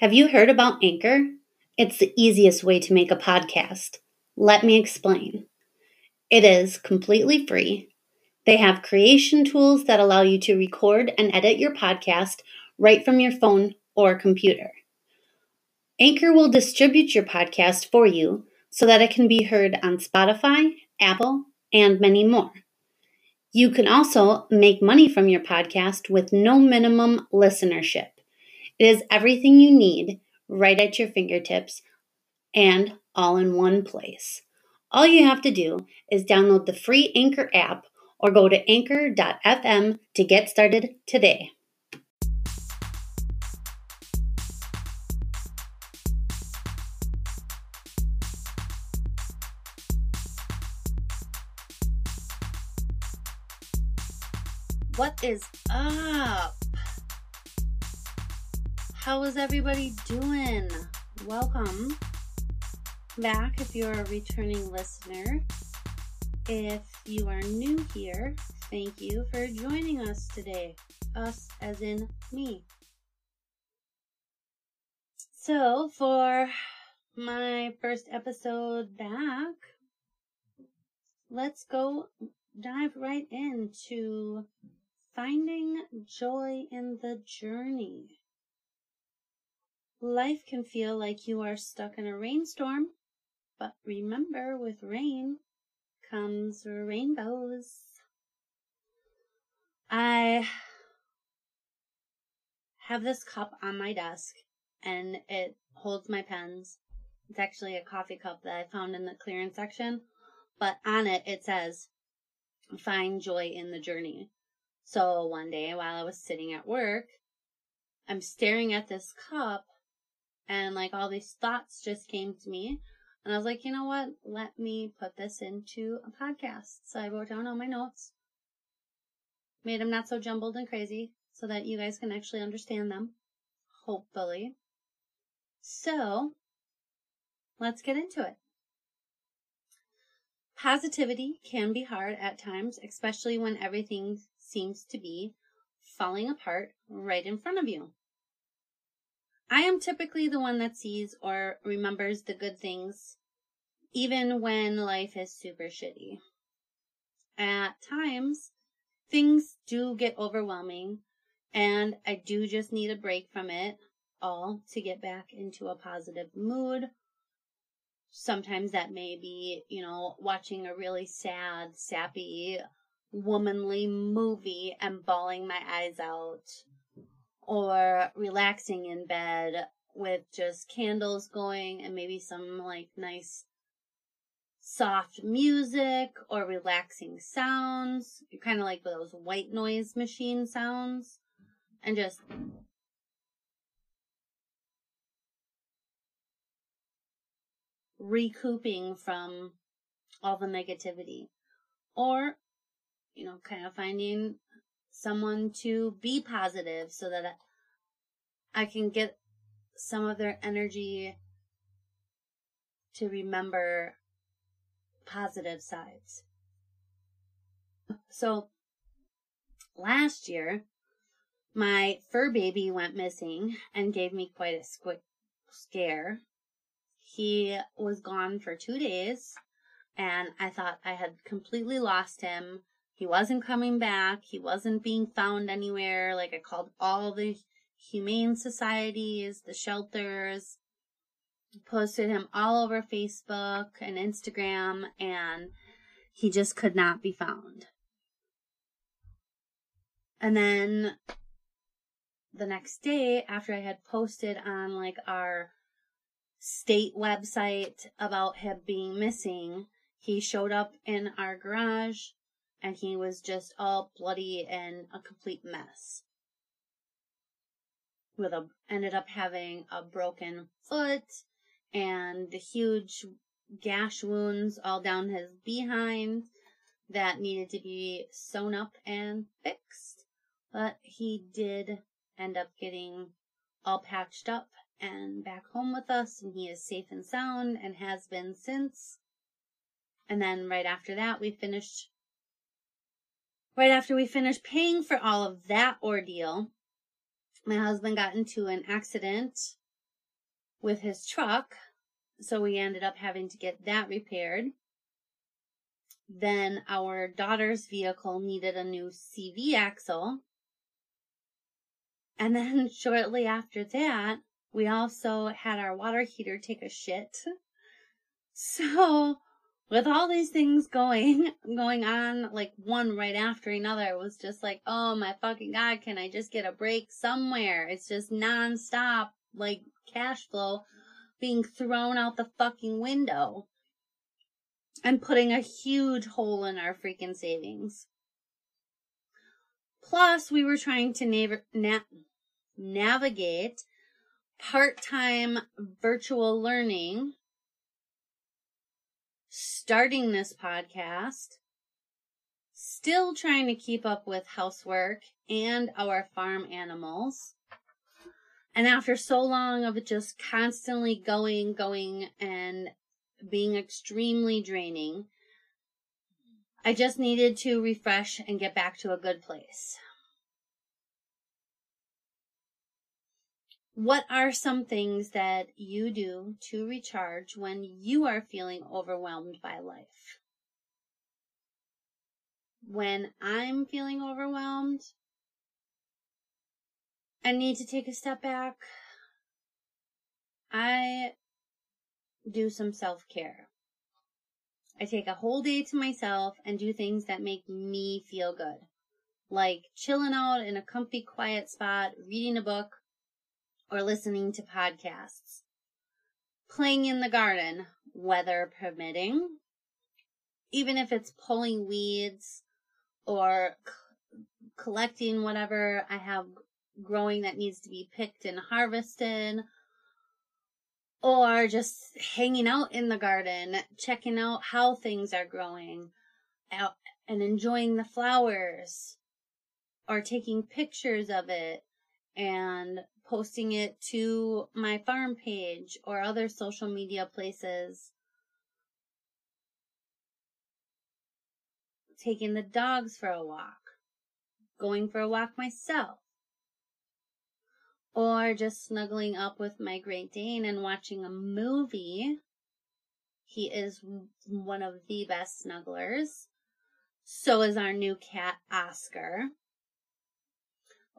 Have you heard about Anchor? It's the easiest way to make a podcast. Let me explain. It is completely free. They have creation tools that allow you to record and edit your podcast right from your phone or computer. Anchor will distribute your podcast for you so that it can be heard on Spotify, Apple, and many more. You can also make money from your podcast with no minimum listenership. It is everything you need right at your fingertips and all in one place. All you have to do is download the free Anchor app or go to anchor.fm to get started today. What is up? How is everybody doing? Welcome back if you're a returning listener. If you are new here, thank you for joining us today. Us as in me. So, for my first episode back, let's go dive right into finding joy in the journey. Life can feel like you are stuck in a rainstorm, but remember with rain comes rainbows. I have this cup on my desk and it holds my pens. It's actually a coffee cup that I found in the clearance section, but on it it says, find joy in the journey. So one day while I was sitting at work, I'm staring at this cup and like all these thoughts just came to me. And I was like, you know what? Let me put this into a podcast. So I wrote down all my notes, made them not so jumbled and crazy so that you guys can actually understand them. Hopefully. So let's get into it. Positivity can be hard at times, especially when everything seems to be falling apart right in front of you. I am typically the one that sees or remembers the good things, even when life is super shitty. At times, things do get overwhelming, and I do just need a break from it all to get back into a positive mood. Sometimes that may be, you know, watching a really sad, sappy, womanly movie and bawling my eyes out or relaxing in bed with just candles going and maybe some like nice soft music or relaxing sounds, kind of like those white noise machine sounds, and just recouping from all the negativity. Or, you know, kind of finding someone to be positive so that I can get some of their energy to remember positive sides. So last year, my fur baby went missing and gave me quite a squick scare. He was gone for two days and I thought I had completely lost him. He wasn't coming back. He wasn't being found anywhere. Like I called all the humane societies, the shelters, posted him all over Facebook and Instagram, and he just could not be found. And then the next day, after I had posted on like our state website about him being missing, he showed up in our garage and he was just all bloody and a complete mess. With a ended up having a broken foot and the huge gash wounds all down his behind that needed to be sewn up and fixed. But he did end up getting all patched up and back home with us, and he is safe and sound and has been since. And then right after that, we finished Right after we finished paying for all of that ordeal, my husband got into an accident with his truck. So we ended up having to get that repaired. Then our daughter's vehicle needed a new CV axle. And then shortly after that, we also had our water heater take a shit. So with all these things going going on like one right after another it was just like oh my fucking god can i just get a break somewhere? It's just nonstop like cash flow being thrown out the fucking window and putting a huge hole in our freaking savings. Plus we were trying to nav- na- navigate part-time virtual learning starting this podcast, still trying to keep up with housework and our farm animals. And after so long of just constantly going, going, and being extremely draining, I just needed to refresh and get back to a good place. What are some things that you do to recharge when you are feeling overwhelmed by life? When I'm feeling overwhelmed, I need to take a step back. I do some self care. I take a whole day to myself and do things that make me feel good. Like chilling out in a comfy, quiet spot, reading a book, or listening to podcasts. Playing in the garden, weather permitting, even if it's pulling weeds or c- collecting whatever I have growing that needs to be picked and harvested, or just hanging out in the garden, checking out how things are growing out and enjoying the flowers. Or taking pictures of it and posting it to my farm page or other social media places. Taking the dogs for a walk, going for a walk myself, or just snuggling up with my Great Dane and watching a movie. He is one of the best snugglers. So is our new cat, Oscar.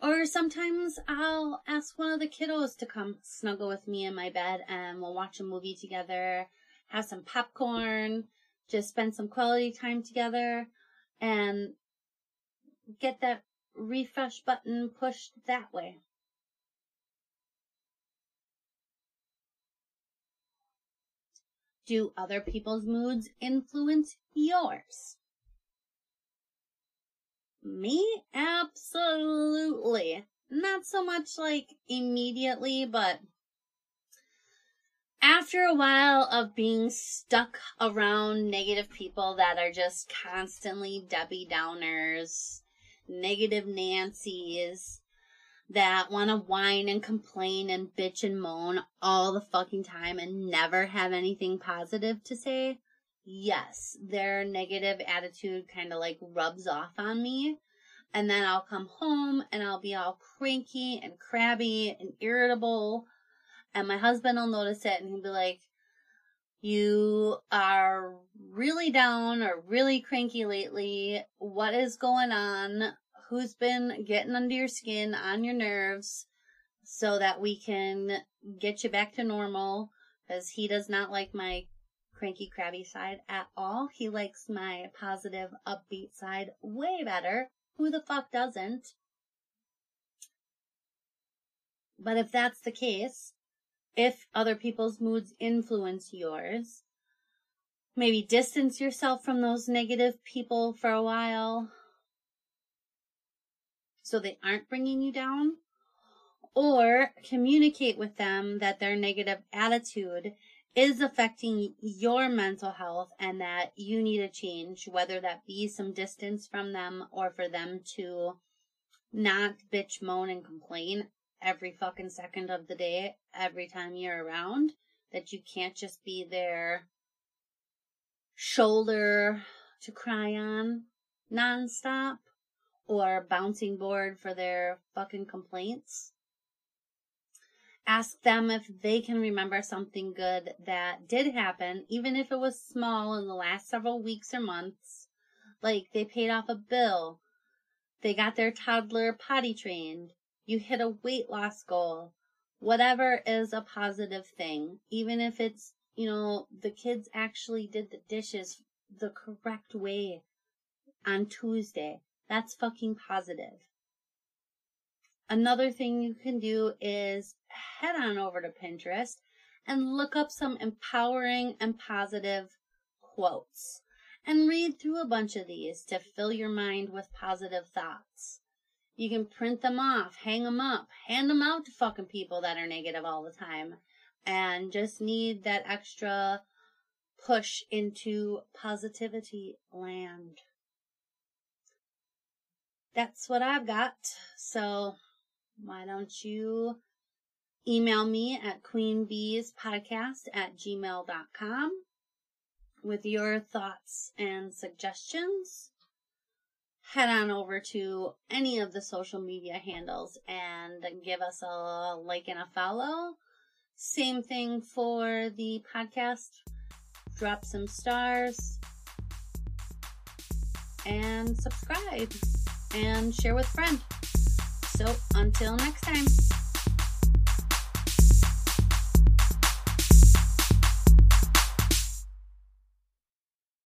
Or sometimes I'll ask one of the kiddos to come snuggle with me in my bed and we'll watch a movie together, have some popcorn, just spend some quality time together and get that refresh button pushed that way. Do other people's moods influence yours? Me? Absolutely. Not so much like immediately, but after a while of being stuck around negative people that are just constantly Debbie Downers, negative Nancy's, that want to whine and complain and bitch and moan all the fucking time and never have anything positive to say, yes, their negative attitude kind of like rubs off on me. And then I'll come home and I'll be all cranky and crabby and irritable. And my husband will notice it and he'll be like, you are really down or really cranky lately. What is going on? Who's been getting under your skin, on your nerves, so that we can get you back to normal? Because he does not like my cranky crabby side at all. He likes my positive upbeat side way better. Who the fuck doesn't? But if that's the case, if other people's moods influence yours, maybe distance yourself from those negative people for a while so they aren't bringing you down or communicate with them that their negative attitude is affecting your mental health and that you need a change, whether that be some distance from them or for them to not bitch, moan, and complain every fucking second of the day, every time you're around, that you can't just be their shoulder to cry on nonstop or bouncing board for their fucking complaints. Ask them if they can remember something good that did happen, even if it was small in the last several weeks or months. Like they paid off a bill, they got their toddler potty trained, you hit a weight loss goal, whatever is a positive thing, even if it's, you know, the kids actually did the dishes the correct way on Tuesday. That's fucking positive. Another thing you can do is head on over to Pinterest and look up some empowering and positive quotes and read through a bunch of these to fill your mind with positive thoughts. You can print them off, hang them up, hand them out to fucking people that are negative all the time and just need that extra push into positivity land. That's what I've got. So why don't you email me at queenbeespodcast at gmail.com with your thoughts and suggestions. Head on over to any of the social media handles and give us a like and a follow. Same thing for the podcast. Drop some stars and subscribe and share with friends. So until next time.